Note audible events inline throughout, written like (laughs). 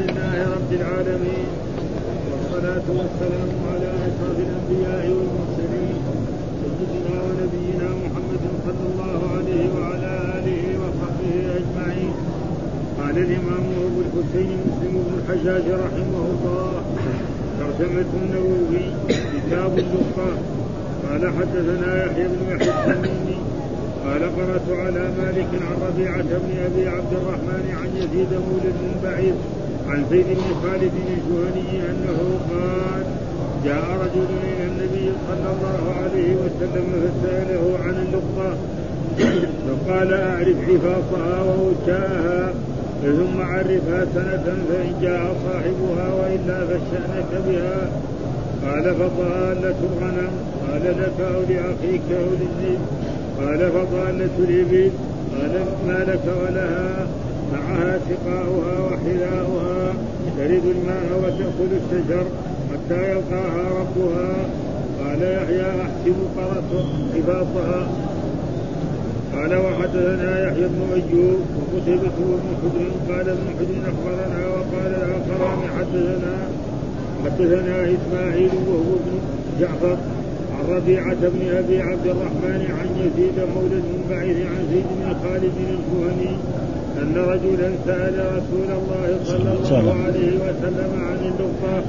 لله رب العالمين. والصلاة والسلام على أشرف الأنبياء والمرسلين سيدنا ونبينا محمد صلى الله عليه وعلى آله وصحبه أجمعين. قال الإمام أبو الحسين مسلم بن الحجاج رحمه الله ترجمة النووي كتاب اللقاء قال حدثنا يحيى بن يحيى التميمي. قال قرأت على مالك عن ربيعة بن أبي عبد الرحمن عن يزيد مولد بعيد عن زيد بن خالد الجهني أنه قال جاء رجل إلى النبي صلى الله عليه وسلم فسأله عن اللقطة. (coughs) فقال أعرف حفاظها ووكاءها ثم عرفها سنة فإن جاء صاحبها وإلا فاشأنك بها. قال فضالة الغنم. قال لك أو لأخيك أو للذئب قال فضالة الإبل. قال ما لك ولها. معها سقاؤها وحذاؤها ترد الماء وتأكل الشجر حتى يلقاها ربها. قال يحيى أحسب قرأت حفاظها قال وحدثنا يحيى بن أيوب وقتيبة بن حجر قال ابن حجر أخبرنا وقال الآخران حدثنا حدثنا إسماعيل وهو ابن جعفر عن ربيعة بن أبي عبد الرحمن عن يزيد مولى المنبعث عن زيد بن خالد الجهني أن رجلا سأل رسول الله صلى الله عليه وسلم عن اللقطة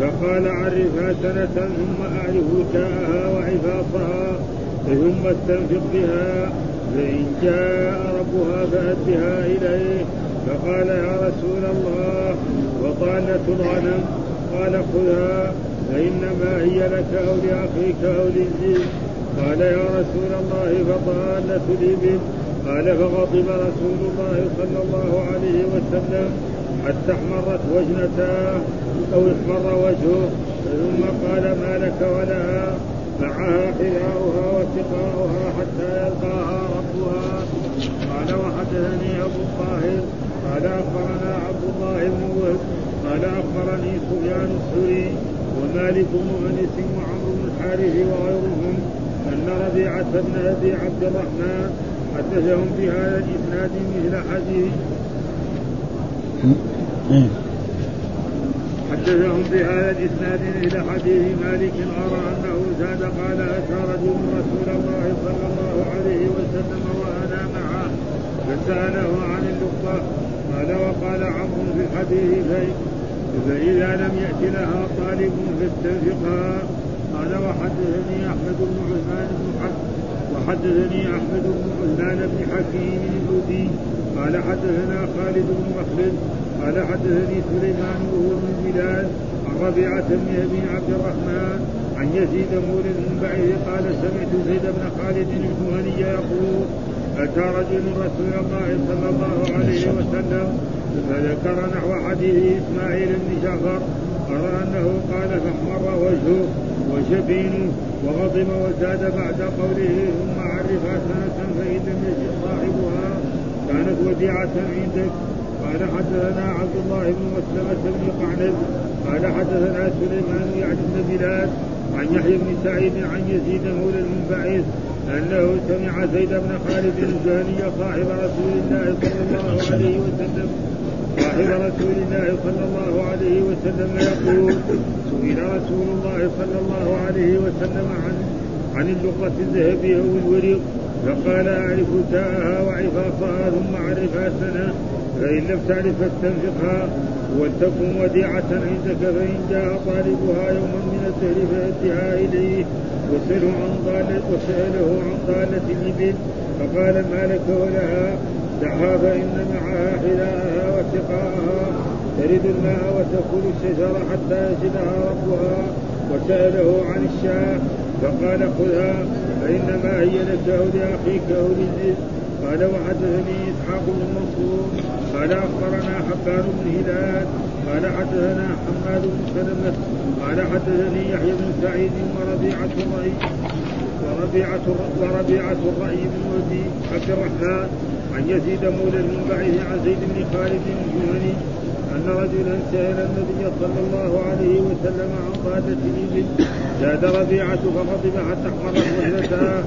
فقال عرفها سنة ثم أعرف وكاءها وعفاصها ثم استنفق بها فإن جاء ربها فأدها إليه. فقال يا رسول الله وطالة الغنم قال خذها فإنما هي لك أو لأخيك أو للزيت قال يا رسول الله فطالة الإبل. قال فغضب رسول الله صلى الله عليه وسلم حتى احمرت وجنتاه أو احمر وجهه ثم قال ما لك ولها؟ معها حذاؤها وسقاؤها حتى يلقاها ربها. قال وحدثني أبو الطاهر قال أخبرنا عبد الله بن وهب قال أخبرني سفيان الثوري ومالك بن انس وعمرو بن الحارث وغيرهم أن ربيعة بن أبي عبد الرحمن حدثهم بهذا الإسناد مثل حديث حدثهم بهذا الإسناد إلى حديث مالك غير أنه زاد قال أتى رجل رسول الله صلى الله عليه وسلم وأنا معه فسأله عن اللقطة قال وقال عمرو في الحديث فاذا لم يات لها طالب فاستنفقها. قال وحدثني أحمد بن عثمان بن حق وحدثني أحمد بن عثمان بن حكيم الهودي قال حدثنا خالد بن مخلد قال حدثني سليمان وهو من بلال عن ربيعة بن أبي عبد الرحمن عن يزيد مولى المنبعث قال سمعت زيد بن خالد الجهني يقول أتى رجل رسول الله صلى الله عليه وسلم فذكر نحو حديث إسماعيل بن جعفر قال أنه قال فاحمر وجهه. وجبينه وغضب وزاد بعد قوله ثم عرفها سنة فإن لم يجد صاحبها كانت وديعة عندك. قال حدثنا عبد الله بن مسلمة بن قعنب قال حدثنا سليمان يعني بن بلال عن يحيى بن سعيد عن يزيد مولى المنبعث أنه سمع زيد بن خالد الجهني صاحب رسول الله صلى الله عليه وسلم صاحب رسول الله صلى الله عليه وسلم يقول سئل رسول الله صلى الله عليه وسلم عن عن اللقطة الذهبية والورق فقال أعرف تاءها وعفاصها ثم أعرفها سنة فإن لم تعرف فاستنفقها ولتكن وديعة عندك فإن جاء طالبها يوما من الدهر فأدها إليه وسأله عن ضالة وسأله عن ضالة الإبل فقال ما لك ولها؟ دعها فإن معها حذاءها وسقاءها ترد الماء وتأكل الشجر حتى يجدها ربها وسأله عن الشاة فقال خذها فإنما هي لك أو لأخيك أو للذئب قال وحدثني إسحاق بن منصور قال أخبرنا حبان بن هلال قال حدثنا حماد بن سلمة قال حدثني يحيى بن سعيد وربيعة الرأي وربيعة وربيعة الرأي بن ودي عبد الرحمن عن يزيد مولى المنبعث عن زيد بن خالد الجهني أن رجلا سأل النبي صلى الله عليه وسلم عن قادة الإبل زاد ربيعة فغضب حتى احمرت وجهتها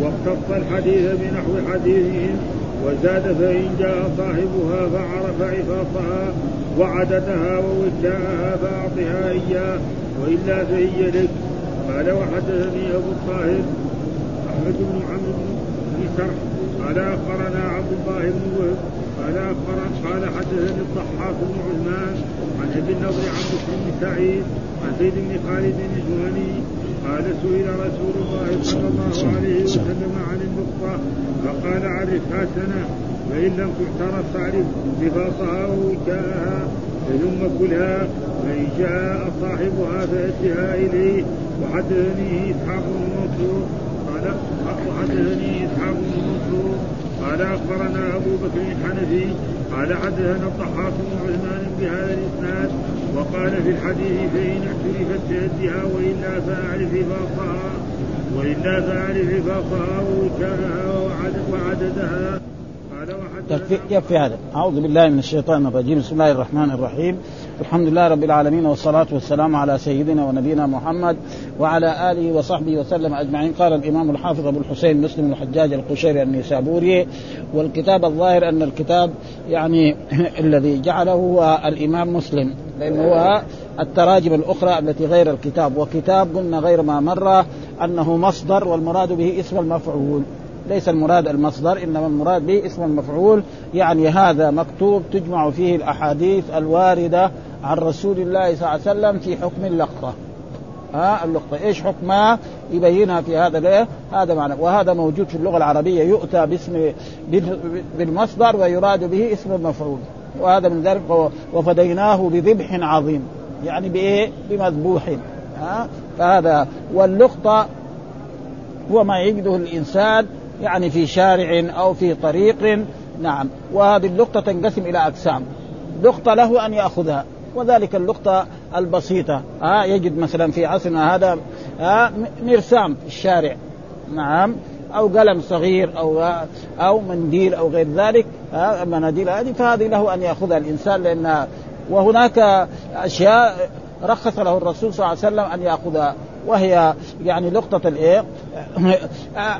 واقتص الحديث بنحو حديثهم وزاد فإن جاء صاحبها فعرف عفاصها وعددها ووكاءها فأعطها إياه وإلا فهي لك قال وحدثني أبو الطاهر أحمد بن عمرو بن قال أخبرنا عبد الله بن وهب قال أخبرنا قال حدثني الضحاك بن عثمان عن أبي النضر عن بكر بن سعيد عن زيد بن خالد الجهني قال سئل رسول الله صلى الله عليه وسلم عن النقطة فقال عرفها سنة فإن لم تعترف فاعرف رباطها ووكاءها ثم كلها فإن جاء صاحبها فأتها إليه وحدثني إسحاق بن منصور قال وحدثني إسحاق بن منصور قال أخبرنا أبو بكر الحنفي قال حدثنا الضحاك بن عثمان بهذا الإسناد وقال في الحديث فإن اعترفت بأدها وإلا فأعرف رباطها وإلا فأعرف رباطها ووكاءها وعددها. يكفي, يكفي هذا؟ أعوذ بالله من الشيطان الرجيم. بسم الله الرحمن الرحيم. الحمد لله رب العالمين والصلاة والسلام على سيدنا ونبينا محمد وعلى آله وصحبه وسلم أجمعين. قال الإمام الحافظ أبو الحسين مسلم الحجاج القشيري النيسابوري والكتاب الظاهر أن الكتاب يعني (laughs) الذي جعله هو الإمام مسلم لأنه هو التراجم الأخرى التي غير الكتاب وكتاب قلنا غير ما مر أنه مصدر والمراد به اسم المفعول. ليس المراد المصدر إنما المراد به اسم المفعول يعني هذا مكتوب تجمع فيه الأحاديث الواردة عن رسول الله صلى الله عليه وسلم في حكم اللقطة. ها اللقطة. إيش حكمها يبينها في هذا ليه؟ هذا معنى. وهذا موجود في اللغة العربية يؤتى باسم بالمصدر ويراد به اسم المفعول وهذا من ذلك وفديناه بذبح عظيم. يعني بإيه؟ بمذبوح. ها فهذا. واللقطة هو ما يجده الإنسان يعني في شارع أو في طريق نعم. وهذه اللقطة تنقسم إلى أقسام. لقطة له أن يأخذها وذلك اللقطة البسيطة. ها آه يجد مثلا في عصرنا هذا آه مرسام في الشارع نعم. أو قلم صغير أو أو منديل أو غير ذلك آه مناديل هذه. فهذه له أن يأخذها الإنسان لانها وهناك أشياء رخص له الرسول صلى الله عليه وسلم أن يأخذها. وهي يعني لقطة الإيه؟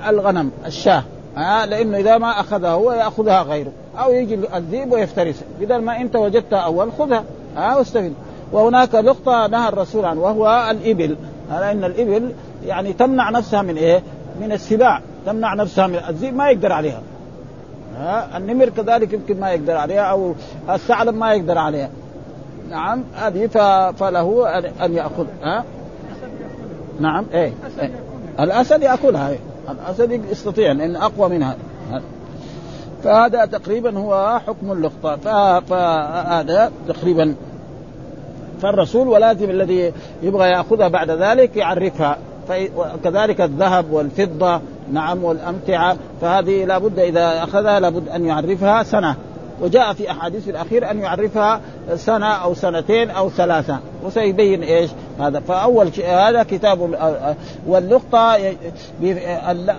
الغنم الشاة. آه لأنه إذا ما أخذها هو يأخذها غيره. أو يجي الذئب ويفترسها بدل ما أنت وجدتها أول خذها. آه واستفيد وهناك لقطة نهى الرسول عنه وهو الإبل. لأن الإبل يعني تمنع نفسها من إيه؟ من السباع. تمنع نفسها من الذئب ما يقدر عليها. ها النمر كذلك يمكن ما يقدر عليها أو الثعلب ما يقدر عليها. نعم هذه فله ان يأخذ. ها نعم إيه, إيه. الأسد يأكلها إيه؟ الأسد يستطيع لأن أقوى منها. فهذا تقريبا هو حكم اللقطه فهذا تقريبا فالرسول ولازم الذي يبغى يأخذها بعد ذلك يعرفها. وكذلك الذهب والفضة نعم والأمتعة. فهذه لابد إذا أخذها لابد أن يعرفها سنة. وجاء في أحاديث الأخير أن يعرفها سنة أو سنتين أو ثلاثة. وسيبين إيش؟ هذا. فأول شيء هذا كتاب واللقطه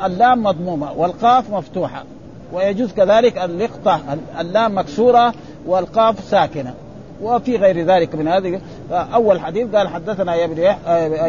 اللام مضمومة والقاف مفتوحة. ويجوز كذلك اللقطه اللام مكسورة والقاف ساكنة. وفي غير ذلك من هذه أول حديث قال حدثنا يا ابن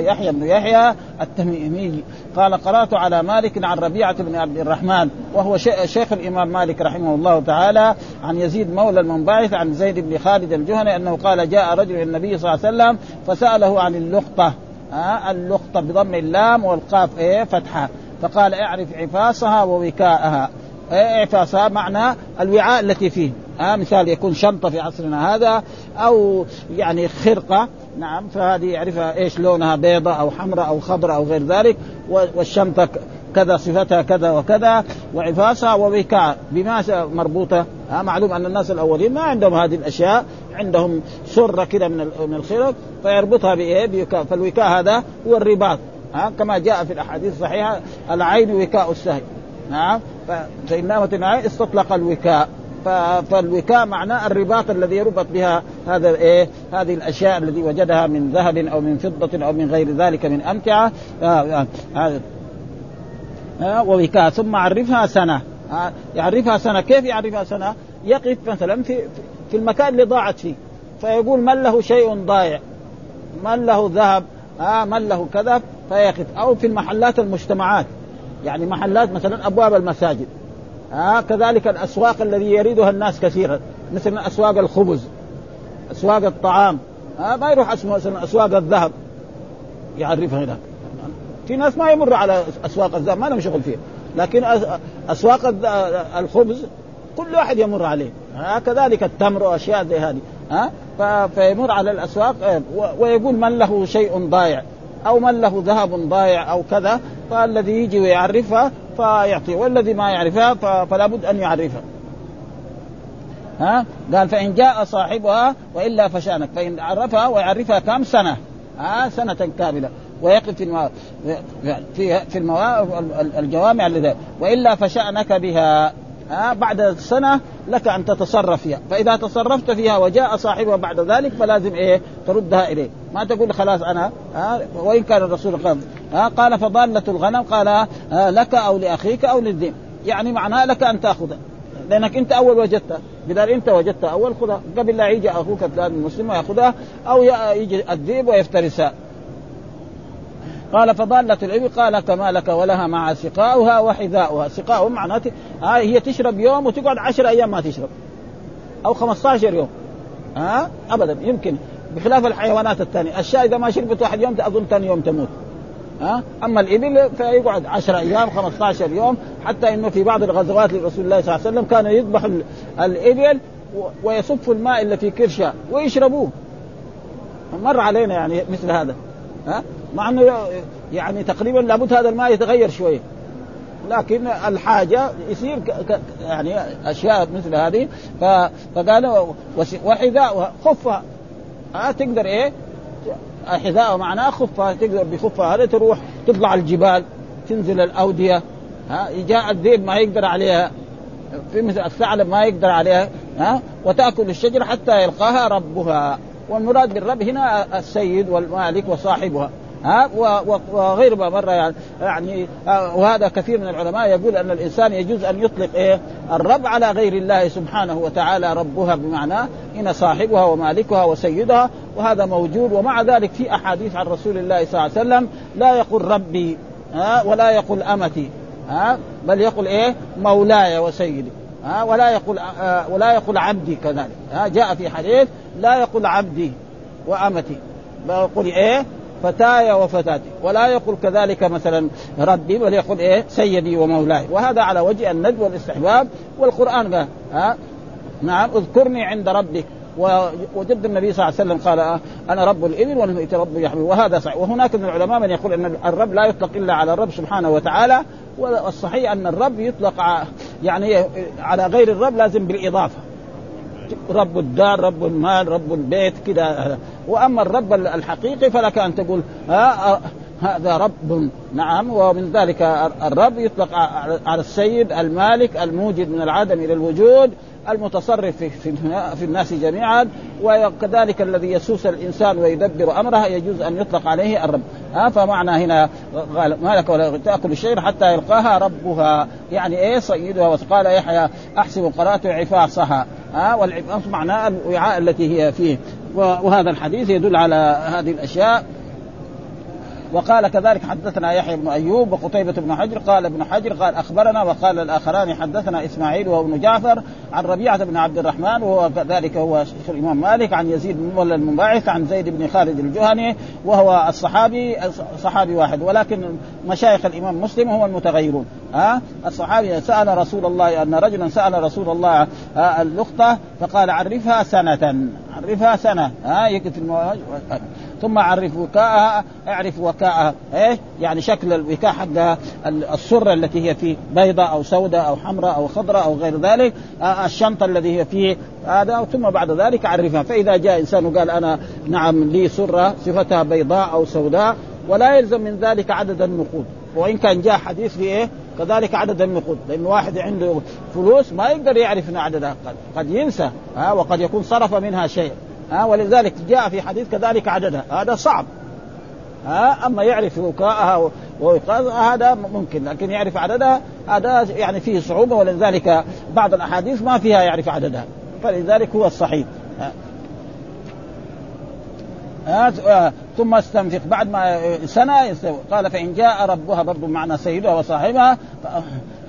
يحيى بن يحيى التميمي. قال قرأت على مالك عن ربيعة بن عبد الرحمن وهو شيخ الإمام مالك رحمه الله تعالى عن يزيد مولى المنبعث عن زيد بن خالد الجهني أنه قال جاء رجل إلى النبي صلى الله عليه وسلم فسأله عن اللقطة آه اللقطة بضم اللام والقاف إيه فتحة فقال اعرف عفاصها ووكاءها. اعفاصها معنى الوعاء التي فيه. آه مثال يكون شنطة في عصرنا هذا أو يعني خرقة نعم فهذه يعرفها إيش لونها بيضاء أو حمراء أو خضراء أو غير ذلك والشنطة كذا صفتها كذا وكذا وعفاسها ووكاء. بما مربوطة آه معلوم أن الناس الأولين ما عندهم هذه الأشياء عندهم سرة كذا من من الخرق فيربطها بإيه؟ بوكاء. فالوكاء هذا هو الرباط. ها كما جاء في الأحاديث الصحيحة العين وكاء السهل نعم. فإنما العين استطلق الوكاء. فالوكاء معناه الرباط الذي يربط بها هذا إيه؟ هذه الأشياء التي وجدها من ذهب أو من فضة أو من غير ذلك من أمتعة. هذا آه. آه ووكاء. ثم عرفها سنة. آه يعرفها سنة. كيف يعرفها سنة؟ يقف مثلا في في المكان اللي ضاعت فيه. فيقول من له شيء ضايع؟ من له ذهب؟ آه من له كذا؟ فيقف. أو في المحلات المجتمعات. يعني محلات مثلا أبواب المساجد. آه كذلك الأسواق الذي يريدها الناس كثيرا مثل أسواق الخبز أسواق الطعام ها ما يروح أسواق الذهب. يعرفها هناك. في ناس ما يمر على أسواق الذهب ما لهم شغل فيها. لكن أسواق الخبز كل واحد يمر عليه. كذلك التمر وأشياء زي هذه. ها فيمر على الأسواق آه، ويقول من له شيء ضايع. أو من له ذهب ضايع أو كذا فالذي يجي ويعرفها فيعطيه والذي ما يعرفها فلا بد أن يعرفها. ها؟ قال فإن جاء صاحبها وإلا فشانك فإن عرفها ويعرفها كم سنة؟ ها؟ سنة كاملة. ويقف في. في في المو... الجوامع اللي وإلا فشأنك بها. ها؟ بعد سنة لك أن تتصرف فيها. فإذا تصرفت فيها وجاء صاحبها بعد ذلك فلازم إيه؟ تردها إليه. ما تقول خلاص أنا ها؟ وإن كان الرسول قال ها؟ قال فضالة الغنم قال لك أو لأخيك أو للذئب يعني معناه لك أن تاخذها لأنك أنت أول وجدتها بدل أنت وجدتها أول خذها قبل لا يجي أخوك المسلم وياخذها أو يجي الذئب ويفترسها قال فضالة الإبل قال كما لك ولها مع سقاؤها وحذاؤها. سقاؤها معناته آه هي تشرب يوم وتقعد عشر أيام ما تشرب. أو 15 يوم. ها؟ آه أبدا. يمكن. بخلاف الحيوانات الثانية الشاة إذا ما شربت واحد يوم أظن ثاني يوم تموت ها؟ أما الإبل فيقعد 10 أيام 15 يوم حتى إنه في بعض الغزوات لرسول الله صلى الله عليه وسلم كان يذبح الإبل ويصف الماء اللي في كرشه ويشربوه مر علينا يعني مثل هذا ها مع إنه يعني تقريبا لابد هذا الماء يتغير شوية لكن الحاجة يصير. يعني أشياء مثل هذه. فقال وحذاء خفها ها تقدر إيه؟ حذاء معناه خفها تقدر بخفها هذا تروح تطلع الجبال تنزل الأودية. ها جاء الذئب ما يقدر عليها. في مثل الثعلب ما يقدر عليها. ها وتأكل الشجرة حتى يلقاها ربها. والمراد بالرب هنا السيد والمالك وصاحبها. ها؟ وغير ما مر يعني, يعني وهذا كثير من العلماء يقول أن الإنسان يجوز أن يطلق إيه؟ الرب على غير الله سبحانه وتعالى ربها بمعنى هنا صاحبها ومالكها وسيدها وهذا موجود. ومع ذلك في أحاديث عن رسول الله صلى الله عليه وسلم لا يقول ربي ها؟ ولا يقول أمتي ها؟ بل يقول إيه؟ مولاي وسيدي ها؟ ولا يقول آه ولا يقول عبدي كذلك ها؟ جاء في حديث لا يقول عبدي وأمتي يقول إيه؟ فتاي وفتاتي ولا يقول كذلك مثلا ربي بل يقول إيه؟ سيدي ومولاي. وهذا على وجه الندب والاستحباب والقرآن قال ها؟ نعم اذكرني عند ربك. وجد النبي صلى الله عليه وسلم قال أنا رب الإبل والمئت رب يحمل وهذا صحيح. وهناك من العلماء من يقول أن الرب لا يطلق إلا على الرب سبحانه وتعالى. والصحيح أن الرب يطلق يعني على غير الرب لازم بالإضافة. رب الدار رب المال رب البيت كذا وأما الرب الحقيقي فلك أن تقول ها هذا رب نعم ومن ذلك الرب يطلق على السيد المالك الموجد من العدم إلى الوجود المتصرف في, في, الناس جميعا وكذلك الذي يسوس الإنسان ويدبر أمره يجوز أن يطلق عليه الرب. ها فمعنى هنا ما لك ولا تأكل الشيء حتى يلقاها ربها. يعني إيه سيدها؟ وقال يحيى أحسب قرات عفاصها. ها والعفاص معناه الوعاء التي هي فيه. وهذا الحديث يدل على هذه الأشياء. وقال كذلك حدثنا يحيى بن أيوب وقتيبة بن حجر قال ابن حجر قال أخبرنا وقال الآخران حدثنا إسماعيل وابن جعفر عن ربيعة بن عبد الرحمن وهو كذلك هو شيخ الإمام مالك عن يزيد بن مولى المنبعث عن زيد بن خالد الجهني وهو الصحابي صحابي واحد ولكن مشايخ الإمام مسلم هم المتغيرون. ها؟ الصحابي سأل رسول الله أن رجلا سأل رسول الله اللقطة فقال عرفها سنة عرفها سنة. ها؟ يكتب ثم عرف وكاءها اعرف وكاءها. إيه يعني شكل الوكاء حقها السره التي هي فيه بيضاء أو سوداء أو حمراء أو خضراء أو غير ذلك آه الشنطة الذي هي فيه هذا ثم بعد ذلك عرفها. فإذا جاء إنسان وقال أنا نعم لي سره صفتها بيضاء أو سوداء ولا يلزم من ذلك عدد النقود. وإن كان جاء حديث في إيه؟ كذلك عدد النقود. لأن واحد عنده فلوس ما يقدر يعرف ان عددها قد, قد ينسى ها وقد يكون صرف منها شيء. ها ولذلك جاء في حديث كذلك عددها هذا صعب. ها أما يعرف وكاءها وإيقاظها هذا ممكن لكن يعرف عددها هذا يعني فيه صعوبة ولذلك بعض الأحاديث ما فيها يعرف عددها. فلذلك هو الصحيح. ها. ثم استنفق. بعد ما سنة قال فإن جاء ربها برضو معنا سيدها وصاحبها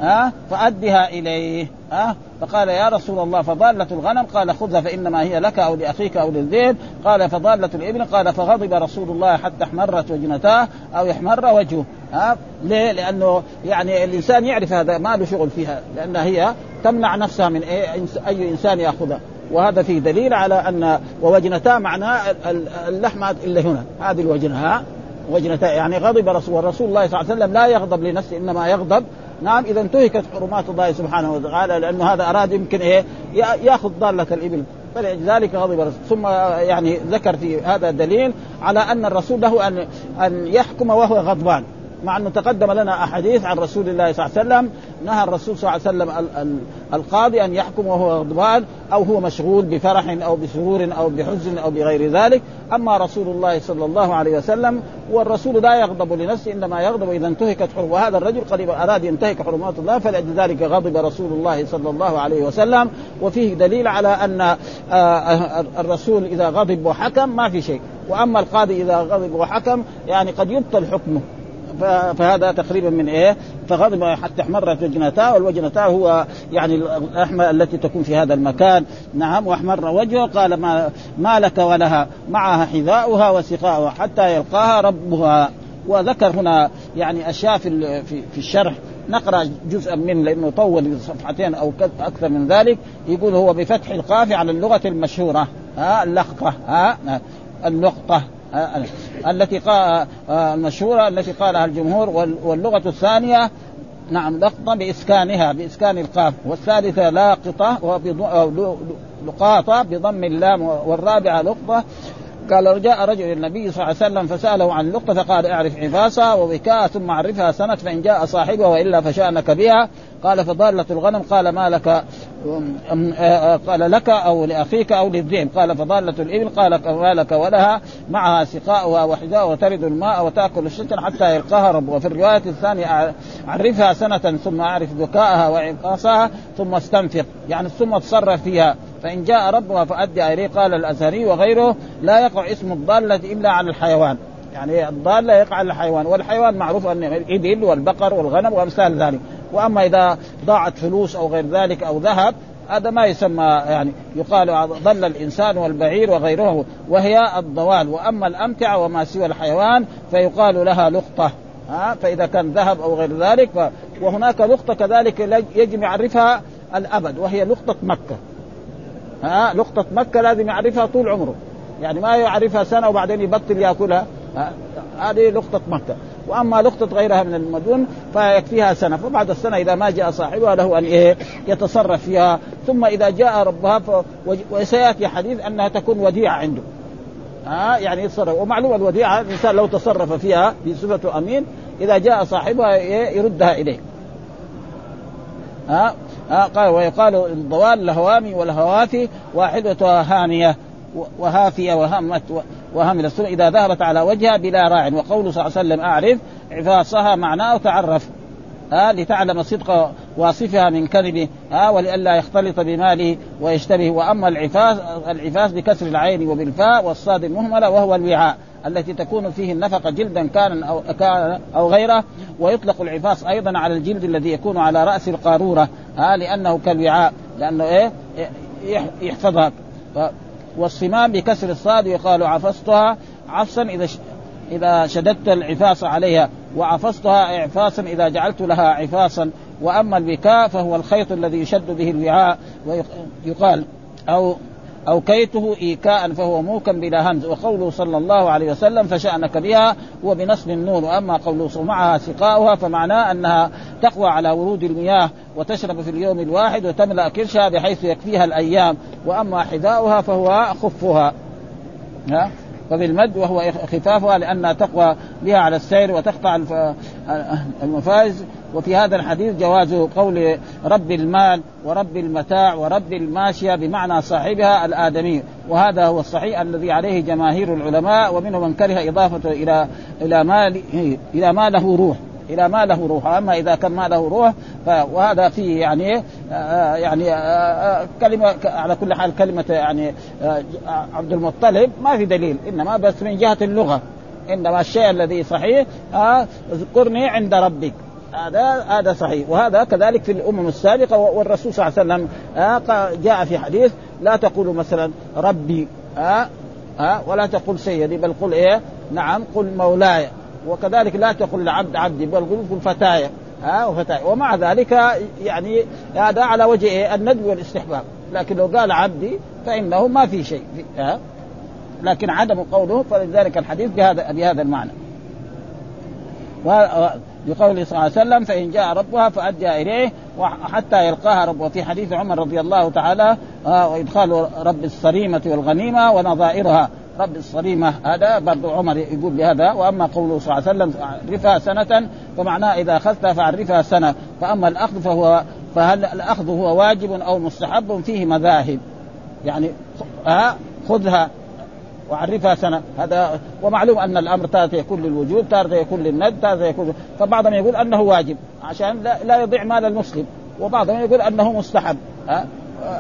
ها؟ فأدها إليه أه؟ فقال يا رسول الله فضالة الغنم؟ قال خذها فإنما هي لك أو لأخيك أو للذئب. قال فضالة الإبل؟ قال فغضب رسول الله حتى احمرت وجنتاه أو يحمر وجهه ها؟ أه؟ ليه؟ لأنه يعني الإنسان يعرف هذا ما له شغل فيها لأن هي تمنع نفسها من إيه؟ أي إنسان يأخذها. وهذا فيه دليل على أن ووجنتا معناه اللحمة إلا هنا هذه الوجنة ها؟ وجنتا يعني غضب رسول الله صلى الله عليه وسلم لا يغضب لنفسه إنما يغضب نعم إذا انتهكت حرمات الله سبحانه وتعالى لأنه هذا أراد يمكن إيه؟ يأخذ ضالة الإبل. فلذلك غضب الرسول. ثم يعني ذكر في هذا دليل على أن الرسول له أن أن يحكم وهو غضبان. مع أنه تقدم لنا أحاديث عن رسول الله صلى الله عليه وسلم نهى الرسول صلى الله عليه وسلم القاضي أن يحكم وهو غضبان أو هو مشغول بفرح أو بسرور أو بحزن أو بغير ذلك. أما رسول الله صلى الله عليه وسلم والرسول لا يغضب لنفسه إنما يغضب إذا انتهكت حرمه وهذا الرجل قد أراد ينتهك حرمات الله فلذلك غضب رسول الله صلى الله عليه وسلم. وفيه دليل على أن آه، الرسول إذا غضب وحكم ما في شيء. وأما القاضي إذا غضب وحكم يعني قد يبطل حكمه. فهذا تقريبا من إيه؟ فغضب حتى احمرت وجنتاه والوجنتاه هو يعني الأحمر التي تكون في هذا المكان. نعم وأحمر وجهه قال ما, ما لك ولها معها حذاؤها وسقاؤها حتى يلقاها ربها. وذكر هنا يعني أشياء في في الشرح. نقرأ جزءا منه لأنه طول صفحتين أو أكثر من ذلك. يقول هو بفتح القاف على اللغة المشهورة. ها اللقطة ها اللقطة. التي قال المشهورة التي قالها الجمهور واللغة الثانية نعم لقطة بإسكانها بإسكان القاف. والثالثة لاقطة لقاطة بضم اللام والرابعة لقطة. قال جاء رجل النبي صلى الله عليه وسلم فسأله عن اللقطه فقال اعرف عفاسها ووكاء ثم عرفها سنة فإن جاء صاحبها وإلا فشأنك بها. قال فضالة الغنم قال ما لك قال لك أو لأخيك أو للذئب. قال فضالة الإبل قال ما لك ولها معها سقاؤها وحذاء وترد الماء وتأكل الشجر حتى يلقاها رب وفي الرواية الثانية عرفها سنة ثم أعرف بكاءها وعقاصها ثم استنفق. يعني ثم تصرف فيها. فإن جاء ربها فأدي إليه. قال الأزهري وغيره لا يقع اسم الضالة إلا على الحيوان. يعني الضالة يقع على الحيوان والحيوان معروف أن الإبل والبقر والغنم وأمثال ذلك. وأما إذا ضاعت فلوس أو غير ذلك أو ذهب هذا ما يسمى يعني يقال ضل الإنسان والبعير وغيره وهي الضوال. وأما الامتعه وما سوى الحيوان فيقال لها لقطة. ها فإذا كان ذهب أو غير ذلك. وهناك لقطة كذلك يجب يعرفها الأبد وهي لقطة مكة. ها لقطة مكة لازم يعرفها طول عمره. يعني ما يعرفها سنة وبعدين يبطل يأكلها. هذه لقطة مكة. وأما لقطه غيرها من المدن فيكفيها سنة فبعد السنة إذا ما جاء صاحبها له أن إيه يتصرف فيها. ثم إذا جاء ربها. وسيأتي حديث أنها تكون وديعة عنده. ها يعني يتصرف. ومعلومه الوديعة الإنسان لو تصرف فيها بصفته أمين إذا جاء صاحبها يردها إليه. ها ها قال ويقال الضوال الهوامي والهوافي واحدة هانية. وهافية وهمت وهمل السنة إذا ذهبت على وجهها بلا راع. وقوله صلى الله عليه وسلم أعرف عفاصها معناه تعرف ها لتعلم صدق واصفها من كذبه ها ولئلا يختلط بماله ويشتبه. وأما العفاس العفاس بكسر العين وبالفاء والصاد المهملة وهو الوعاء التي تكون فيه النفقة جلدا كان أو كان أو غيره. ويطلق العفاس أيضا على الجلد الذي يكون على رأس القارورة. ها لأنه كالوعاء لأنه إيه؟ يحفظها. والصمام بكسر الصاد يقال عفصتها عفصا إذا إذا شددت العفاص عليها وعفصتها اعفاصا إذا جعلت لها عفاصا. وأما البكاء فهو الخيط الذي يشد به الوعاء ويقال أو أو كيته إيكاء فهو موكا بلا همز. وقوله صلى الله عليه وسلم فشأنك بها هو بنصب النون وأما قوله معها سقاؤها فمعناه أنها تقوى على ورود المياه وتشرب في اليوم الواحد وتملأ كرشها بحيث يكفيها الأيام. وأما حذاؤها فهو خفها. ها؟ فبالمد وهو خفافها لانها تقوى بها على السير وتقطع المفاز وفي هذا الحديث جواز قول رب المال ورب المتاع ورب الماشية بمعنى صاحبها الآدمي. وهذا هو الصحيح الذي عليه جماهير العلماء ومنهم من كره اضافته إلى إلى ما إلى ما له روح. إلى ما له روح. أما إذا كان ما له روح وهذا فيه يعني آه يعني آه كلمة على كل حال كلمة يعني آه عبد المطلب ما في دليل إنما بس من جهة اللغة. إنما الشيء الذي صحيح آه اذكرني عند ربك. هذا هذا صحيح. وهذا كذلك في الأمم السابقة والرسول صلى الله عليه وسلم جاء في حديث لا تقولوا مثلا ربي ها ها ولا تقول سيدي بل قل إيه؟ نعم قل مولاي. وكذلك لا تقل العبد عبدي بل قل فتاي ها وفتاي ومع ذلك يعني هذا على وجه الندب والاستحباب. لكن لو قال عبدي فإنه ما في شيء. ها؟ لكن عدم قوله فلذلك الحديث بهذا بهذا المعنى. بقوله صلى الله عليه وسلم فإن جاء ربها فأدى إليه. وحتى يلقاها رب وفي حديث عمر رضي الله تعالى آه، وإدخال رب الصريمة والغنيمة ونظائرها. رب الصريمة هذا برضو عمر يقول بهذا. وأما قوله صلى الله عليه وسلم عرفها سنة فمعناه إذا أخذتها فعرفها سنة. فأما الأخذ فهو فهل الأخذ هو واجب أو مستحب؟ فيه مذاهب. يعني ها خذها وعرفها سنة. هذا ومعلوم أن الأمر تارة يكون للوجوب تارة يكون للند تارة يكون فبعضهم يقول أنه واجب عشان لا, لا يضيع مال المسلم. وبعضهم يقول أنه مستحب. ها؟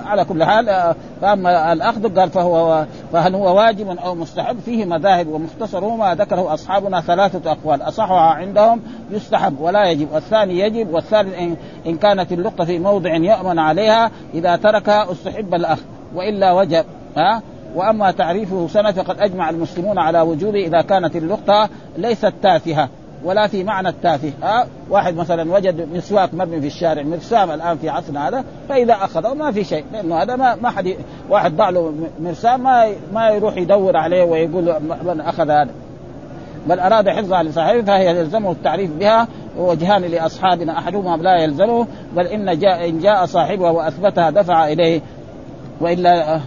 على كل حال فأما الأخذ قال فهو فهل هو واجب أو مستحب؟ فيه مذاهب ومختصره ما ذكره أصحابنا ثلاثة أقوال. أصحها عندهم يستحب ولا يجب. والثاني يجب والثالث إن كانت اللقطة في موضع يؤمن عليها إذا تركها استحب الأخذ وإلا وجب. ها؟ وأما تعريفه سنة فقد أجمع المسلمون على وجوده إذا كانت اللقطة ليست تافهة. ولا في معنى التافه. ها واحد مثلا وجد مسواك مرمي في الشارع مرسام الآن في عصرنا هذا فإذا أخذه ما في شيء لأنه هذا ما ما حد واحد ضاع له مرسام ما ما يروح يدور عليه ويقول من أخذ هذا. بل أراد حفظها لصاحبه فهي يلزمه التعريف بها وجهان لأصحابنا أحدهما لا يلزمه بل إن جاء إن جاء صاحبها وأثبتها دفع إليه وإلا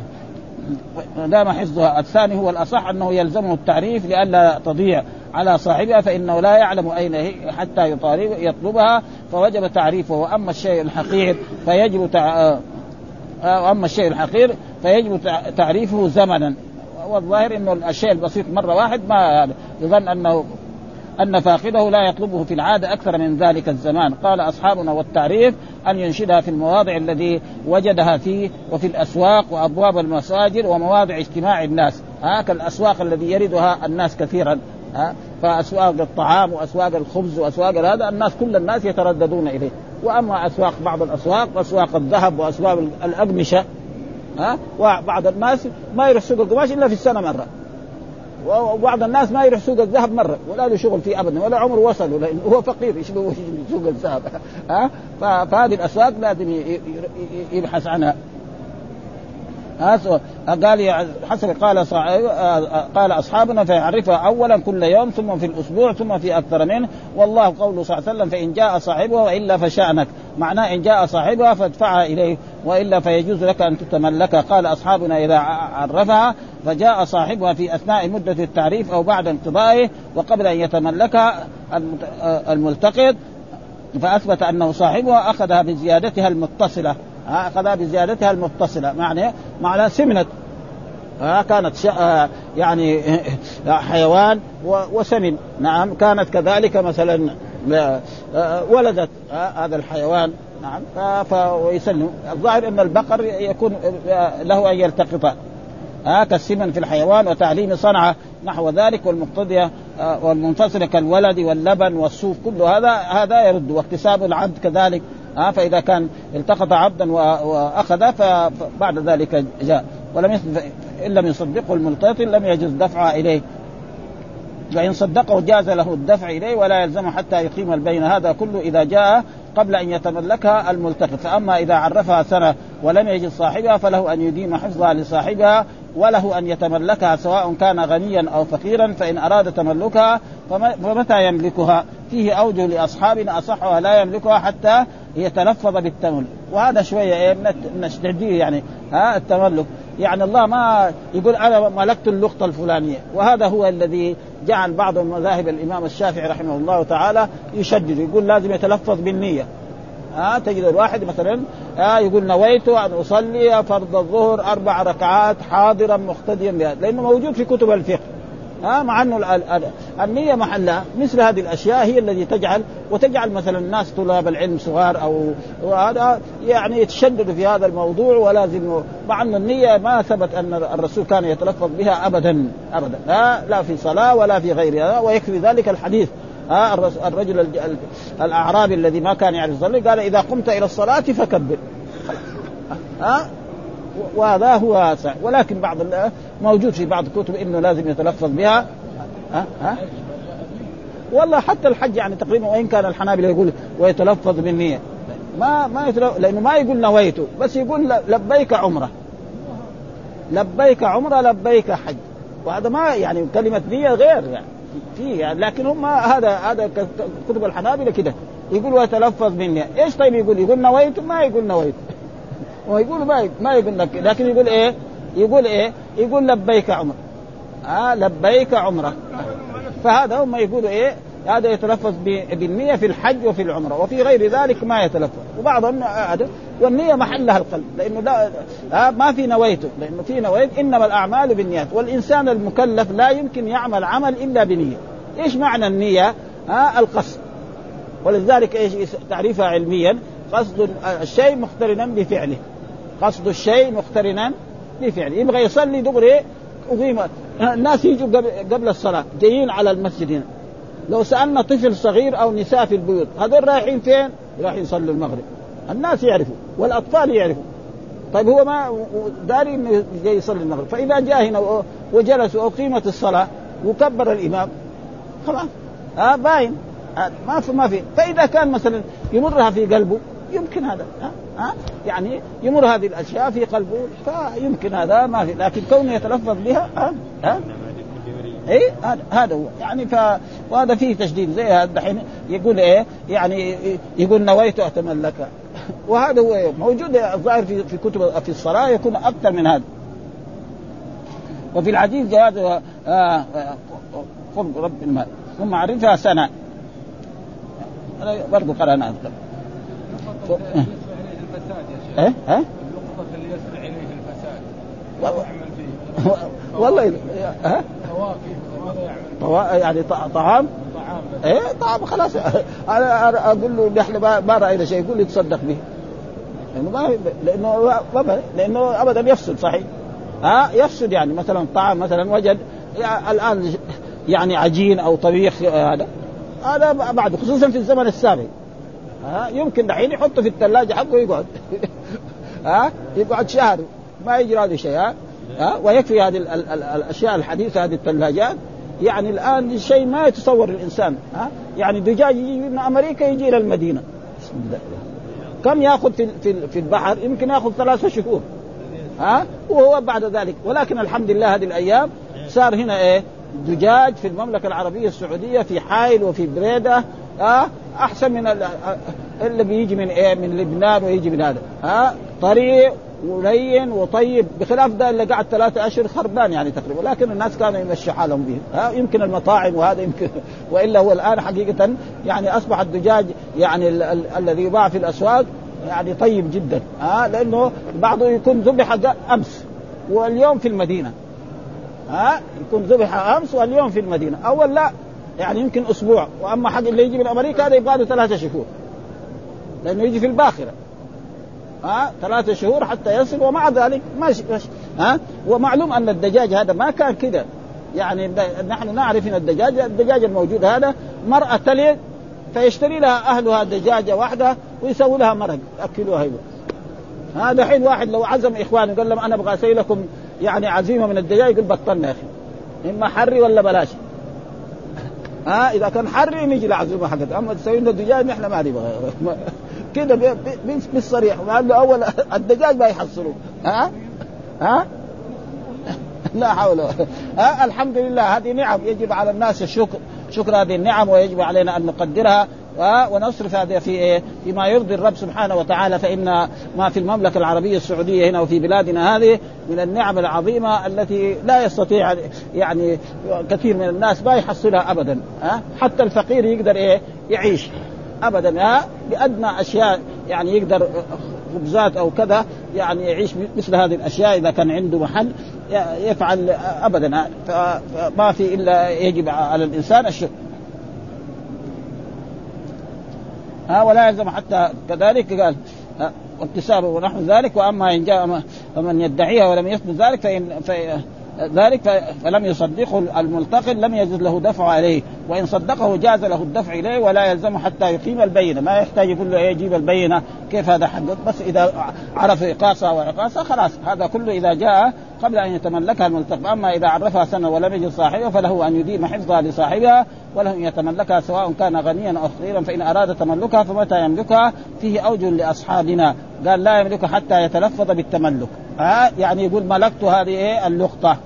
دام حفظها. الثاني هو الأصح أنه يلزمه التعريف لئلا تضيع على صاحبها فإنه لا يعلم أين هي حتى يطالب يطلبها فوجب تعريفه. وأما الشيء الحقير فيجب تع... واما الشيء الحقير فيجب تعريفه زمنا. والظاهر إنه الشيء البسيط مرة واحد ما يظن انه أن فاقده لا يطلبه في العادة أكثر من ذلك الزمان. قال أصحابنا والتعريف أن ينشدها في المواضع الذي وجدها فيه وفي الأسواق وأبواب المساجد ومواضع اجتماع الناس. هكذا الأسواق الذي يردها الناس كثيرا. ها؟ فأسواق الطعام وأسواق الخبز وأسواق هذا الناس كل الناس يترددون إليه. وأما أسواق بعض الأسواق أسواق الذهب وأسواق الأقمشة ها؟ وبعض الناس ما يروح سوق القماش إلا في السنة مرة. وبعض الناس ما يروح سوق الذهب مرة ولا له شغل فيه ابدا ولا عمره وصل لأنه (laughs) هو فقير إيش (laughs) سوق الذهب ها؟ فهذه الأسواق لازم يبحث عنها. قال حسب قال قال أصحابنا فيعرفها اولا كل يوم ثم في الأسبوع ثم في أكثر منه. والله قوله صلى الله عليه وسلم فإن جاء صاحبها والا فشأنك. معناه إن جاء صاحبها فادفعها إليه وإلا فيجوز لك أن تتملكها. قال أصحابنا إذا عرفها فجاء صاحبها في أثناء مدة التعريف أو بعد انقضائه وقبل أن يتملكها الملتقط فأثبت أنه صاحبها أخذها بزيادتها المتصلة. اخذها بزيادتها المتصلة. معنى معنى سمنت. آه كانت شا... يعني حيوان وسمن. نعم كانت كذلك مثلا ولدت هذا الحيوان. نعم ويسلم الظاهر أن البقر يكون له أن يلتقط ها كالسمن في الحيوان وتعليم صنعه نحو ذلك والمقتضية والمنفصلة كالولد واللبن والصوف كل هذا هذا يرد واكتساب العبد كذلك ها فإذا كان التقط عبدا وأخذ فبعد ذلك جاء. ولم إن لم يصدقه الملتقط لم يجوز دفعها إليه. فإن صدقه جاز له الدفع إليه ولا يلزمه حتى يقيم البين هذا كله إذا جاء قبل أن يتملكها الملتقط. فأما إذا عرفها سنة ولم يجد صاحبها فله أن يديم حفظها لصاحبها وله أن يتملكها سواء كان غنيا أو فقيرا. فإن أراد تملكها فمتى يملكها؟ فيه أوجه لأصحابنا أصحها لا يملكها حتى يتلفظ بالتملك. وهذا من التشديد يعني. ها التملك. يعني الله ما يقول أنا ملكت اللقطة الفلانية. وهذا هو الذي جعل بعض مذاهب الإمام الشافعي رحمه الله تعالى يشدد يقول لازم يتلفظ بالنية. ها تجد الواحد مثلا ها يقول نويت أن أصلي فرض الظهر أربع ركعات حاضرا مقتديا بها لأنه موجود في كتب الفقه. ها مع أنه النية محلها. مثل هذه الأشياء هي التي تجعل وتجعل مثلا الناس طلاب العلم صغار أو هذا يعني يتشددوا في هذا الموضوع ولازم مع أن النية ما ثبت أن الرسول كان يتلفظ بها ابدا ابدا. لا لا في صلاة ولا في غيرها ويكفي ذلك الحديث. ها الرجل الأعرابي الذي ما كان يعرف يصلي قال إذا قمت إلى الصلاة فكبر. ها؟ وهذا هو ولكن بعض موجود في بعض الكتب إنه لازم يتلفظ بها. ها؟ ها؟ والله حتى الحج يعني تقريبا وإن كان الحنابلة يقول ويتلفظ بالنيه ما ما يتلفظ لأنه ما يقول نويت بس يقول لبيك عمرة. لبيك عمرة لبيك حج. وهذا ما يعني كلمة نيه غير يعني. في يعني لكن هم هذا هذا كتب الحنابلة كده. يقول ويتلفظ بالنيه إيش طيب يقول؟ يقول نويت ما يقول نويت. ويقول ما ما يقول لك لكن يقول إيه؟ يقول إيه؟ يقول لبيك عمره آه لبيك عمره فهذا هم يقولوا إيه؟ هذا يتلفظ بالنية في الحج وفي العمرة وفي غير ذلك ما يتلفظ. وبعضهم هذا والنية محلها القلب لأنه لا آه ما في نويته لأنه في نويت. إنما الأعمال بالنيات. والإنسان المكلف لا يمكن يعمل عمل إلا بنية. إيش معنى النية؟ آه القصد. ولذلك إيش تعريفها علميا قصد الشيء مقترنا بفعله. قصد الشيء مقترنا بفعله. يبغى يصلي دغري أقيم. الناس يجوا قبل الصلاة جايين على المسجد هنا. لو سألنا طفل صغير أو نساء في البيوت هذول رايحين فين؟ رايحين يصلوا المغرب. الناس يعرفوا والأطفال يعرفوا. طيب هو ما داري إنه جاي يصلي المغرب. فإذا جاء هنا وجلس وأقيمت الصلاة وكبر الإمام خلاص. ها باين. ما في ما في. فإذا كان مثلا يمرها في قلبه يمكن هذا ها, ها؟ يعني يمر هذه الأشياء في قلبه فيمكن هذا ما في لكن كونه يتلفظ بها ها, ها؟ اي هذا هو. يعني ف وهذا فيه تشديد زي هذا الحين. يقول إيه؟ يعني يقول نويت اتملك وهذا هو موجود الظاهر في في كتب في الصلاة يكون أكثر من هذا. وفي الحديث جواز قرب رب المال. ثم عرفها سنة. برضه قرأنا اذكر إيه. ها؟ اللقطة اللي يسرع إليه الفساد. فيه. (laughs) والله ها؟ يعني طعام؟ طعام. إيه؟ طعام خلاص. (laughs) أنا أقول له نحن ما رأينا شيء يقول لي تصدق به. لأنه ما لأنه لأنه ابدا يفسد صحيح. ها؟ يفسد يعني مثلا طعام مثلا وجد يعني الآن يعني عجين أو طبيخ هذا. هذا بعد خصوصا في الزمن السابق. ها؟ يمكن دحين يحطه في الثلاجة حقه يقعد. (laughs) ها؟ يقعد شهر. ما يجرى له شيء ها؟ ها؟ ويكفي هذه الأشياء الحديثة هذه الثلاجات. يعني الآن شيء ما يتصور الإنسان ها؟ يعني دجاج يجي من أمريكا يجي إلى المدينة. بسم الله كم يأخذ في في في البحر؟ يمكن يأخذ ثلاثة شهور ها؟ وهو بعد ذلك. ولكن الحمد لله هذه الأيام صار هنا إيه؟ دجاج في المملكة العربية السعودية في حائل وفي بريدة ها؟ أحسن من اللي بيجي من إيه؟ من لبنان ويجي من هذا. ها؟ طري ولين وطيب. بخلاف ده اللي قعد ثلاثة أشهر خربان يعني تقريبا. لكن الناس كانوا يمشي حالهم به ها؟ يمكن المطاعم وهذا يمكن. (laughs) وإلا هو الآن حقيقة يعني أصبح الدجاج يعني ال- ال- الذي يباع في الأسواق يعني طيب جدا. ها؟ لأنه بعضه يكون ذبح أمس واليوم في المدينة. ها؟ يكون ذبح أمس واليوم في المدينة. أول لا. يعني يمكن أسبوع وأما حق اللي يجي من أمريكا هذا يبغى له ثلاثة شهور. لأنه يجي في الباخرة. ها ثلاثة شهور حتى يصل ومع ذلك ماشي ماشي. ها ومعلوم أن الدجاج هذا ما كان كده. يعني نحن نعرف إن الدجاج الدجاج الموجود هذا مرأة تلد فيشتري لها أهلها دجاجة واحدة ويسوي لها مرق يأكلوها هي هذا الحين واحد لو عزم إخوانه قال لهم أنا أبغى أسوي لكم يعني عزيمة من الدجاج يقول بطلنا يا أخي. إما حري ولا بلاش. ها إذا كان حري نجي العزومه حقتها أما تسوي لنا دجاج نحن ما نبغى. (laughs) كده بالصريح. له أول (laughs) الدجاج ما يحصلوه ها؟ ها؟ (laughs) لا حول ها؟ الحمد لله هذه نعم. يجب على الناس الشكر شكر هذه النعم ويجب علينا أن نقدرها. ونصرف هذا في إيه؟ فيما يرضي الرب سبحانه وتعالى. فإن ما في المملكة العربية السعودية هنا وفي بلادنا هذه من النعم العظيمة التي لا يستطيع يعني كثير من الناس ما يحصلها ابدا ها؟ حتى الفقير يقدر إيه؟ يعيش ابدا ها؟ بأدنى أشياء يعني يقدر خبزات أو كذا يعني يعيش مثل هذه الأشياء إذا كان عنده محل يفعل ابدا فما في إلا يجب على الإنسان الشكر. ها ولا يلزم حتى كذلك قال واكتسابه ونحو ذلك وأما إن جاء من يدعيها ولم يثبت ذلك فإن ذلك فلم يصدقه الملتقن لم يجد له دفع عليه. وإن صدقه جاز له الدفع إليه ولا يلزمه حتى يقيم البينة. ما يحتاج يقول له إيه يجيب البينة. كيف هذا حقك بس إذا عرف اقاصها وعقاصها خلاص. هذا كله إذا جاء قبل أن يتملكها الملتقن أما إذا عرفها سنة ولم يجد صاحبها فله أن يديم حفظها لصاحبها وله ان يتملكها سواء كان غنيا أو فقيرا. فإن أراد تملكها فمتى يملكها؟ فيه اوجه لأصحابنا. قال لا يملكها حتى يتلفظ بالتملك. ها؟ يعني يقول ملكت هذه إيه؟ اللقطة.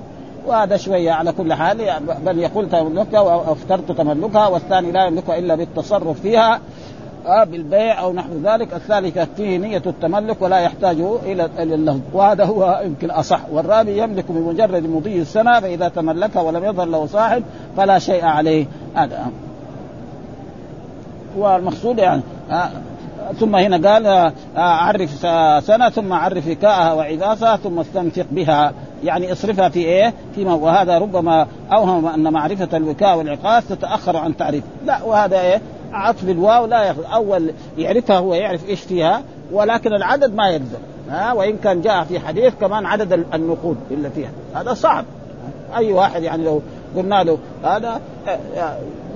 وهذا شوية على كل حال بل يقول تملكها وافترضت تملكها والثاني لا يملكها إلا بالتصرف فيها آه بالبيع أو نحو ذلك. الثالث فيه نية التملك ولا يحتاج إلى اللهو وهذا هو يمكن اصح والرابع يملك بمجرد مضي السنة فإذا تملكها ولم يظهر له صاحب فلا شيء عليه. هذا. والمقصود يعني آه ثم هنا قال آه عرف سنة ثم عرف وكاءها وعباسها ثم استنفق بها. يعني اصرفها في إيه؟ فيما وهذا ربما أوهم أن معرفة الوكاء والعقاس تتأخر عن تعريف، لا وهذا إيه؟ عطف الواو لا ياخذ أول يعرفها هو يعرف إيش فيها ولكن العدد ما يلزم ها؟ وإن كان جاء في حديث كمان عدد النقود اللي فيها. هذا صعب. أي واحد يعني لو قلنا له هذا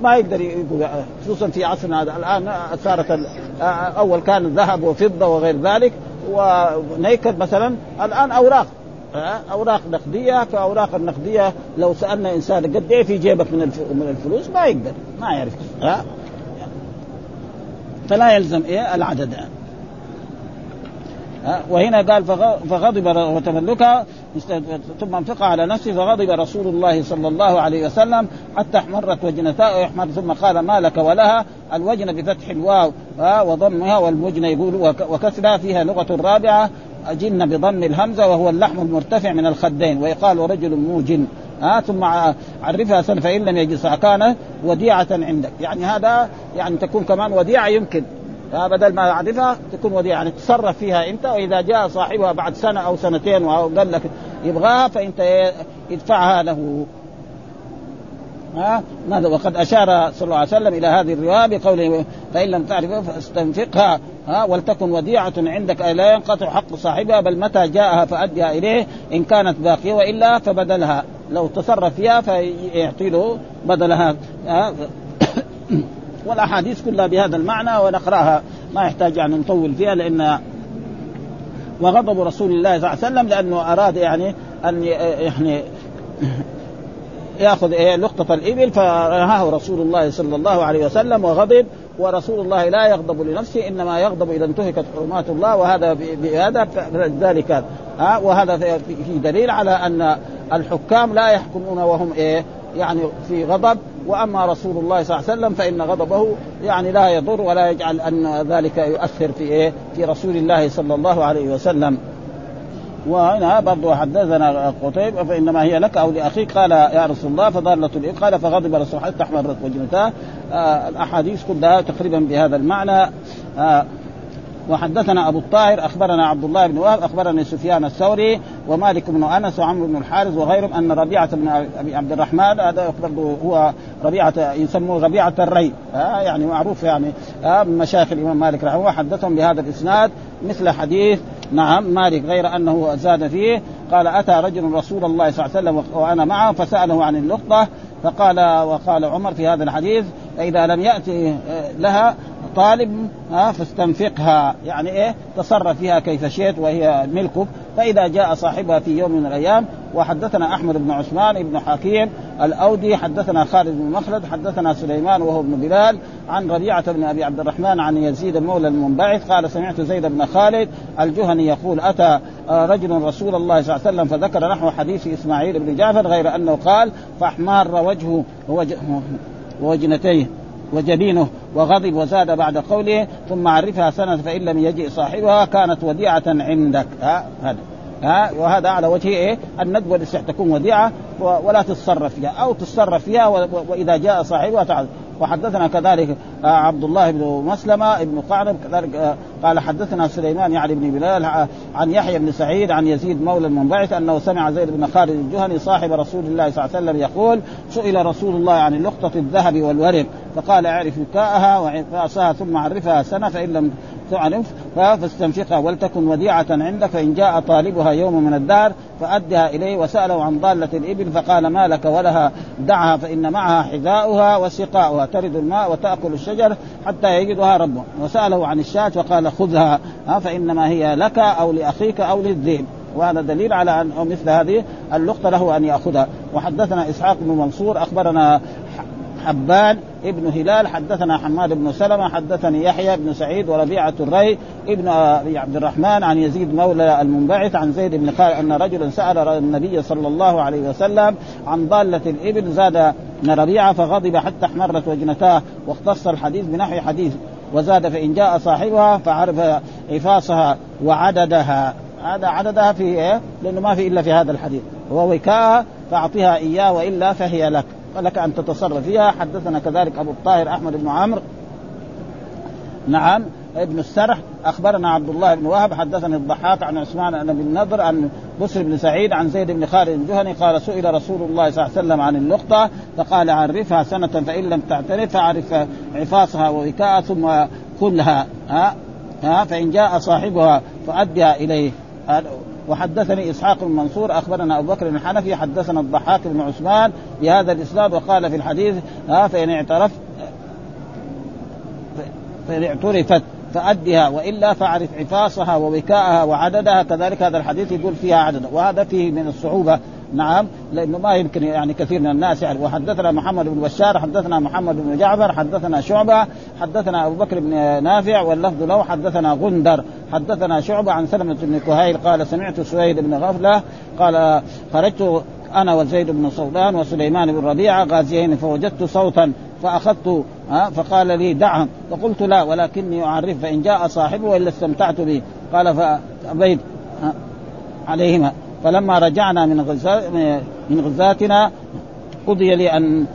ما يقدر يقول خصوصا في عصرنا هذا. الآن صارت أول كان ذهب وفضة وغير ذلك ونيكد مثلا. الآن أوراق أوراق نقدية. فأوراق النقدية لو سألنا إنسان قد إيه في جيبك من من الفلوس؟ ما يقدر ما يعرف ها؟ فلا يلزم إيه؟ العدد. وهنا قال فغضب وتملكها ثم انفقها على نفسه فغضب رسول الله صلى الله عليه وسلم حتى احمرت وجنتاه يحمر ثم قال ما لك ولها؟ الوجن بفتح الواو وضمها والمجن يقول وكسرها فيها لغة رابعة أجن بضم الهمزة وهو اللحم المرتفع من الخدين ويقال رجل موجن ها؟ ثم عرفها سنة فإن لم يجد كان وديعة عندك. يعني هذا يعني تكون كمان وديعة يمكن. بدل ما يعرفها تكون وديعة. يعني تصرف فيها أنت وإذا جاء صاحبها بعد سنة أو سنتين وقال لك يبغاها فأنت ادفعها له. ها؟ وقد أشار صلى الله عليه وسلم إلى هذه الرواية بقوله فإن لم تعرف فاستنفقها ها؟ ولتكن وديعة عندك لا ينقطع حق صاحبها بل متى جاءها فادها إليه إن كانت باقية وإلا فبدلها. لو تصرف فيها فيعطي له بدلها. والأحاديث كلها بهذا المعنى ونقرأها. ما يحتاج يعني نطول فيها لأن وغضب رسول الله صلى الله عليه وسلم لأنه أراد يعني أن يعني يأخذ إيه لقطة الإبل فنهاه رسول الله صلى الله عليه وسلم وغضب ورسول الله لا يغضب لنفسه إنما يغضب إذا انتهكت حرمات الله وهذا بهذا ذلك. ها وهذا في دليل على أن الحكام لا يحكمون وهم إيه يعني في غضب وأما رسول الله صلى الله عليه وسلم فإن غضبه يعني لا يضر ولا يجعل أن ذلك يؤثر في إيه؟ في رسول الله صلى الله عليه وسلم. وهنا برضه حدثنا قتيبة فإنما هي لك أو لأخيك. قال يا رسول الله فضالة الإبل قال فغضب رسول حتى أحمرت وجنتاه آه الأحاديث كلها تقريبا بهذا المعنى. آه وحدثنا أبو الطاهر أخبرنا عبد الله بن وهب أخبرني سفيان الثوري ومالك بن أنس وعمرو بن الحارث وغيرهم أن ربيعة بن أبي عبد الرحمن هذا برضه هو ربيعة يسموه ربيعة الري آه يعني معروف يعني آه من مشايخ الإمام مالك رحمه الله حدثهم بهذا الإسناد مثل حديث نعم مالك غير أنه زاد فيه. قال أتى رجل رسول الله صلى الله عليه وسلم وأنا معه فسأله عن اللقطة فقال وقال عمر في هذا الحديث فاذا لم ياتي لها طالب فاستنفقها. يعني إيه؟ تصرف فيها كيف شئت وهي ملكك. فإذا جاء صاحبها في يوم من الأيام وحدثنا أحمد بن عثمان بن حكيم الأودي حدثنا خالد بن مخلد حدثنا سليمان وهو ابن بلال عن ربيعة بن أبي عبد الرحمن عن يزيد مولى المنبعث قال سمعت زيد بن خالد الجهني يقول أتى رجل رسول الله صلى الله عليه وسلم فذكر نحو حديث إسماعيل بن جعفر غير أنه قال فاحمار وجهه وجنتيه وجبينه وغضب وزاد بعد قوله ثم عرفها سنة فإن لم يجئ صاحبها كانت وديعة عندك. ها هذا. ها وهذا على وجه إيه؟ الندب والإصلاح تكون وديعة ولا تتصرف فيها أو تتصرف فيها وإذا جاء صاحبها تعال. وحدثنا كذلك عبد الله بن مسلمة بن قعنب كذلك قال حدثنا سليمان يعني بن بلال عن يحيى بن سعيد عن يزيد مولى المنبعث أنه سمع زيد بن خالد الجهني صاحب رسول الله صلى الله عليه وسلم يقول سئل رسول الله عن لقطة الذهب والورق فقال اعرف وكاءها وعفاسها ثم عرفها سنة فإن لم فاستنفقها ولتكن وديعة عندك. فإن جاء طالبها يوم من الدار فأدها إليه وسأله عن ضالة الإبل فقال ما لك ولها؟ دعها فإن معها حذاؤها وسقاؤها ترد الماء وتأكل الشجر حتى يجدها ربه. وسأله عن الشاة فقال خذها فإنما هي لك أو لأخيك أو للذئب. وهذا دليل على ان مثل هذه اللقطه له أن يأخذها. وحدثنا إسحاق بن منصور أخبرنا حبان ابن هلال حدثنا حماد بن سلمة حدثني يحيى بن سعيد وربيعة الري ابن عبد الرحمن عن يزيد مولى المنبعث عن زيد بن خالد أن رجلا سأل النبي صلى الله عليه وسلم عن ضالة الإبل زاد ربيعة فغضب حتى احمرت وجنتاه واختص الحديث بنحو حديث وزاد فإن جاء صاحبها فعرف عفاصها وعددها. هذا عددها في إيه؟ لأنه ما في إلا في هذا الحديث. هو وكاء فأعطها إياه وإلا فهي لك. فلك أن تتصرف فيها. حدثنا كذلك أبو الطاهر أحمد بن عمرو. نعم ابن السرح. أخبرنا عبد الله بن وهب. حدثني الضحاك عن عثمان بن النضر عن بسر بن سعيد عن زيد بن خالد الجهني قال سئل رسول الله صلى الله عليه وسلم عن اللقطه فقال عرفها سنة فإن لم تعترف فاعرف عفاصها ووكاء ثم كلها. ها ها فإن جاء صاحبها فادها إليه. وحدثني إسحاق بن منصور أخبرنا أبو بكر الحنفي حدثنا الضحاك بن عثمان بهذا الإسناد وقال في الحديث ها فإن اعترف فإن اعترفت فأدها وإلا فاعرف عفاصها ووكاءها وعددها كذلك هذا الحديث يقول فيها عدد وهذا فيه من الصعوبة نعم لأنه ما يمكن يعني كثير من الناس يعرف. وحدثنا محمد بن بشار حدثنا محمد بن جعفر حدثنا شعبة حدثنا أبو بكر بن نافع واللفظ له حدثنا غندر. حدثنا شعبة عن سلمة بن كهيل قال سمعت سويد بن غفلة قال خرجت أنا وزيد بن صولان وسليمان بن ربيعة غازيين فوجدت صوتا فأخذت فقال لي دعهم. فقلت لا ولكني أعرف فإن جاء صاحبه وإلا استمتعت به. قال فابيت عليهما. فلما رجعنا من من غزاتنا قضي لي ان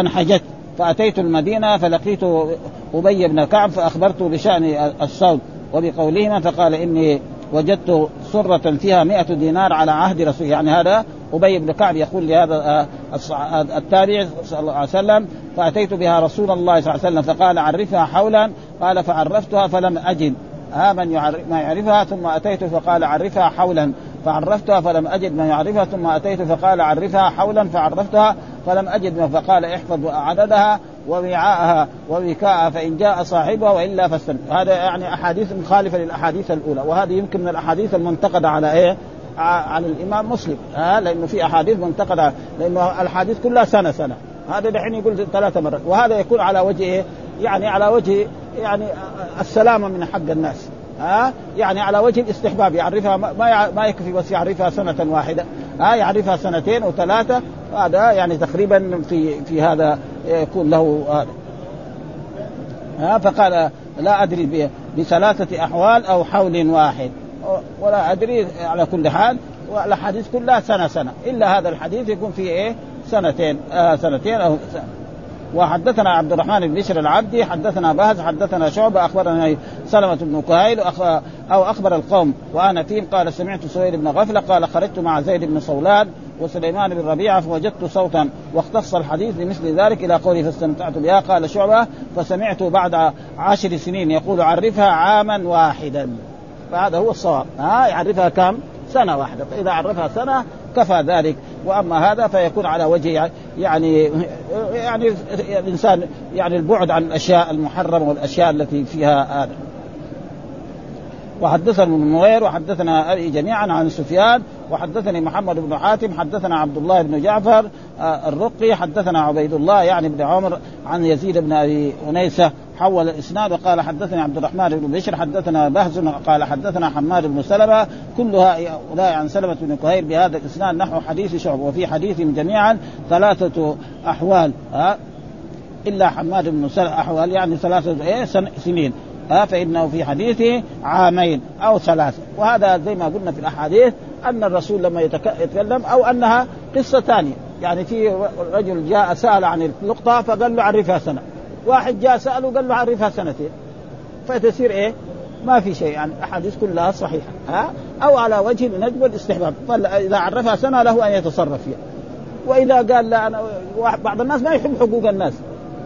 أن حجت فأتيت المدينة فلقيت أبي بن كعب فأخبرته بشأن الصوت. وبقولهما فقال إني وجدت سرة فيها مئة دينار على عهد رسول يعني هذا أبي بن كعب يقول لهذا التابع صلى الله عليه وسلم فأتيت بها رسول الله صلى الله عليه وسلم فقال عرفها حولا قال فعرفتها فلم أجد. ها من ما يعرفها ثم أتيت فقال عرفها حولا. فعرفتها فلم أجد. من يعرفها ثم أتيت فقال عرفها حولا فعرفتها فلم من فقال احفظ عددها. ووعاءها ووكاءها فإن جاء صاحبها وإلا فاستن. هذا يعني أحاديث مخالفة للأحاديث الأولى. وهذه يمكن من الأحاديث المنتقدة على إيه؟ على الإمام مسلم. ها؟ لأنه في أحاديث منتقدة لأنه الحديث كلها سنة سنة. هذا دحين يقول ثلاث مرات. وهذا يكون على وجه إيه؟ يعني على وجه يعني السلامة من حق الناس. ها؟ يعني على وجه الاستحباب يعرفها ما ما يكفي بس يعرفها سنة واحدة. ها؟ يعرفها سنتين أو ثلاثة. هذا يعني تقريبا في في هذا يكون له هذا. ها؟ فقال لا أدري بثلاثة أحوال أو حول واحد. ولا أدري على كل حال. والأحاديث كلها سنه سنة. إلا هذا الحديث يكون فيه إيه؟ سنتين. آه سنتين أو سنة. وحدثنا عبد الرحمن بن بشر العبدي حدثنا بهز حدثنا شعبة أخبرنا سلمة بن كهيل أو أخبر القوم وأنا فيهم. قال سمعت سهيل بن غفلة قال خرجت مع زيد بن صولان وسليمان بن ربيعة فوجدت صوتا واختص الحديث لمثل ذلك إلى قوله فاستمتعت بها. قال شعبة فسمعت بعد عشر سنين يقول عرفها عاما واحدا. فهذا هو الصواب. ها يعرفها كم؟ سنة واحدة. فإذا عرفها سنة كفى ذلك. وأما هذا فيكون على وجه يعني يعني الانسان يعني البعد عن الأشياء المحرمة والأشياء التي فيها هذا وحدثنا ابن نوير وحدثنا أبي جميعا عن سفيان وحدثني محمد بن حاتم حدثنا عبد الله بن جعفر آه، الرقي حدثنا عبيد الله يعني بن عمر عن يزيد بن أبي أنيسة حول الإسناد وقال حدثني عبد الرحمن بن بشر حدثنا بهز قال حدثنا حماد بن سلمة كل هؤلاء عن سلمة بن كهيل بهذا الإسناد نحو حديث شعب وفي حديثهم جميعا ثلاثة أحوال ها إلا حماد بن سلمة أحوال يعني ثلاثة إيه سنين. ها فإنه في حديثه عامين أو ثلاثة وهذا زي ما قلنا في الأحاديث أن الرسول لما يتكلم أو أنها قصة ثانية. يعني في رجل جاء سأل عن النقطة فقال له عرفها سنة. واحد جاء ساله قال له عرفها سنتين فتصير إيه؟ ما في شيء. يعني الأحاديث كلها صحيحة. ها؟ أو على وجه الندب والاستحباب. فاذا عرفها سنة له أن يتصرف فيها. وإذا قال لا أنا بعض الناس ما يحب حقوق الناس.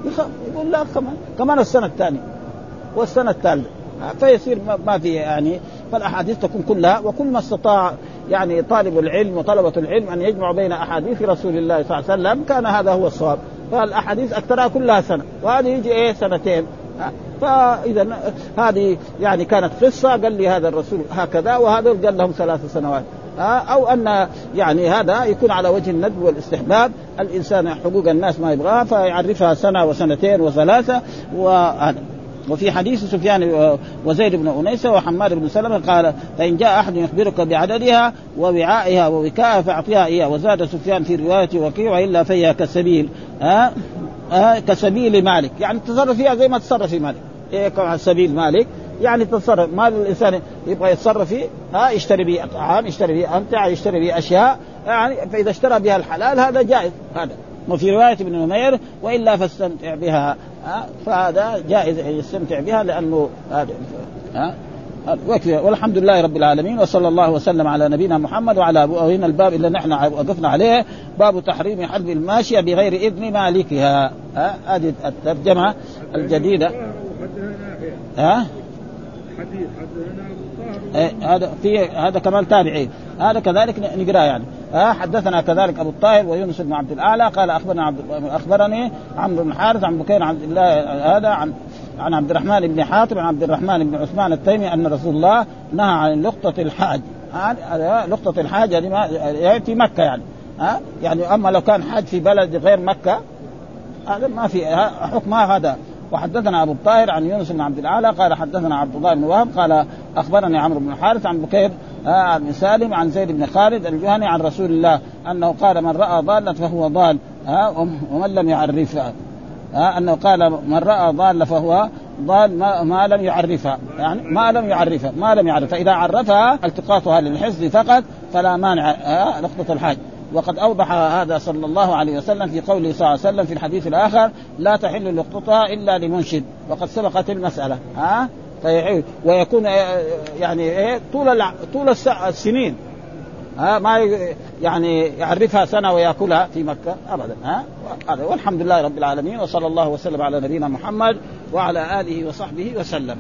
يخاف يقول لا كمان كمان السنة الثانية. والسنة الثالثة. فيصير ما في يعني فالأحاديث تكون كلها وكل ما استطاع يعني طالب العلم وطلبة العلم أن يجمعوا بين أحاديث رسول الله صلى الله عليه وسلم كان هذا هو الصواب. فالأحاديث أكثرها كلها سنة وهذه يجي إيه؟ سنتين. فإذا هذه يعني كانت قصة قال لي هذا الرسول هكذا وهذا قال لهم ثلاث سنوات. أو أن يعني هذا يكون على وجه الندب والاستحباب. الإنسان حقوق الناس ما يبغاها فيعرفها سنة وسنتين وثلاثة وهذا. وفي حديث سفيان وزيد بن انيسه وحماد بن سلمة قال فان جاء أحد يخبرك بعددها ووعائها ووكائها فأعطيها إياه. وزاد سفيان في رواية وكيع والا فهي كسبيل ها ها كسبيل مالك. يعني تصرف فيها زي ما تصرف في مالك. إيه كما سبيل مالك؟ يعني تتصرف مال الإنسان يبغى يتصرف فيه ها يشتري به طعام يشتري به امتعه يشتري به أشياء يعني فإذا اشترى بها الحلال هذا جائز هذا. وفي رواية ابن نمير وإلا فاستمتع بها. فهذا جائز يستمتع بها وكفي والحمد لله رب العالمين وصلى الله وسلم على نبينا محمد وعلى هنا الباب اللي نحن وقفنا عليه باب تحريم حلب الماشية بغير إذن مالكها. هذه الترجمة الجديدة. ها؟ حدثنا هذا في هذا كمان تابعي. هذا كذلك نقرأه يعني. ها حدثنا كذلك أبو الطاهر ويونس بن عبد الأعلى قال أخبرنا عبد أخبرني عمرو بن حارث عن بكير عبد الله هذا عن عن عبد الرحمن بن حاتم عن عبد الرحمن بن عثمان التيمي أن رسول الله نهى عن لقطة الحاج. لقطة الحاج يعني في مكة يعني. ها يعني أما لو كان حاج في بلد غير مكة هذا ما في حكمها هذا. وحدثنا أبو الطاهر عن يونس بن عبد الأعلى قال حدثنا عبد الله بن وهب قال أخبرني عمرو بن الحارث عن بكير عن آه سالم عن زيد بن خالد الجهني عن رسول الله أنه قال من رأى ضالا فهو ضال ها ومن لم يعرفها ها أنه قال من رأى ضال فهو ضال ما, ما لم يعرفها يعني ما لم يعرفها ما لم يعرفها إذا عرفها التقاطها للحفظ فقط فلا مانع نقطه الحاج. وقد أوضح هذا صلى الله عليه وسلم في قوله صلى الله عليه وسلم في الحديث الآخر لا تحل لقطتها إلا لمنشد. وقد سبقت المسألة. ها؟ ويكون يعني إيه؟ طول طول السنين. ها؟ ما يعني يعرفها سنة ويأكلها في مكة. ابدا. ها؟ والحمد لله رب العالمين وصلى الله وسلم على نبينا محمد وعلى آله وصحبه وسلم.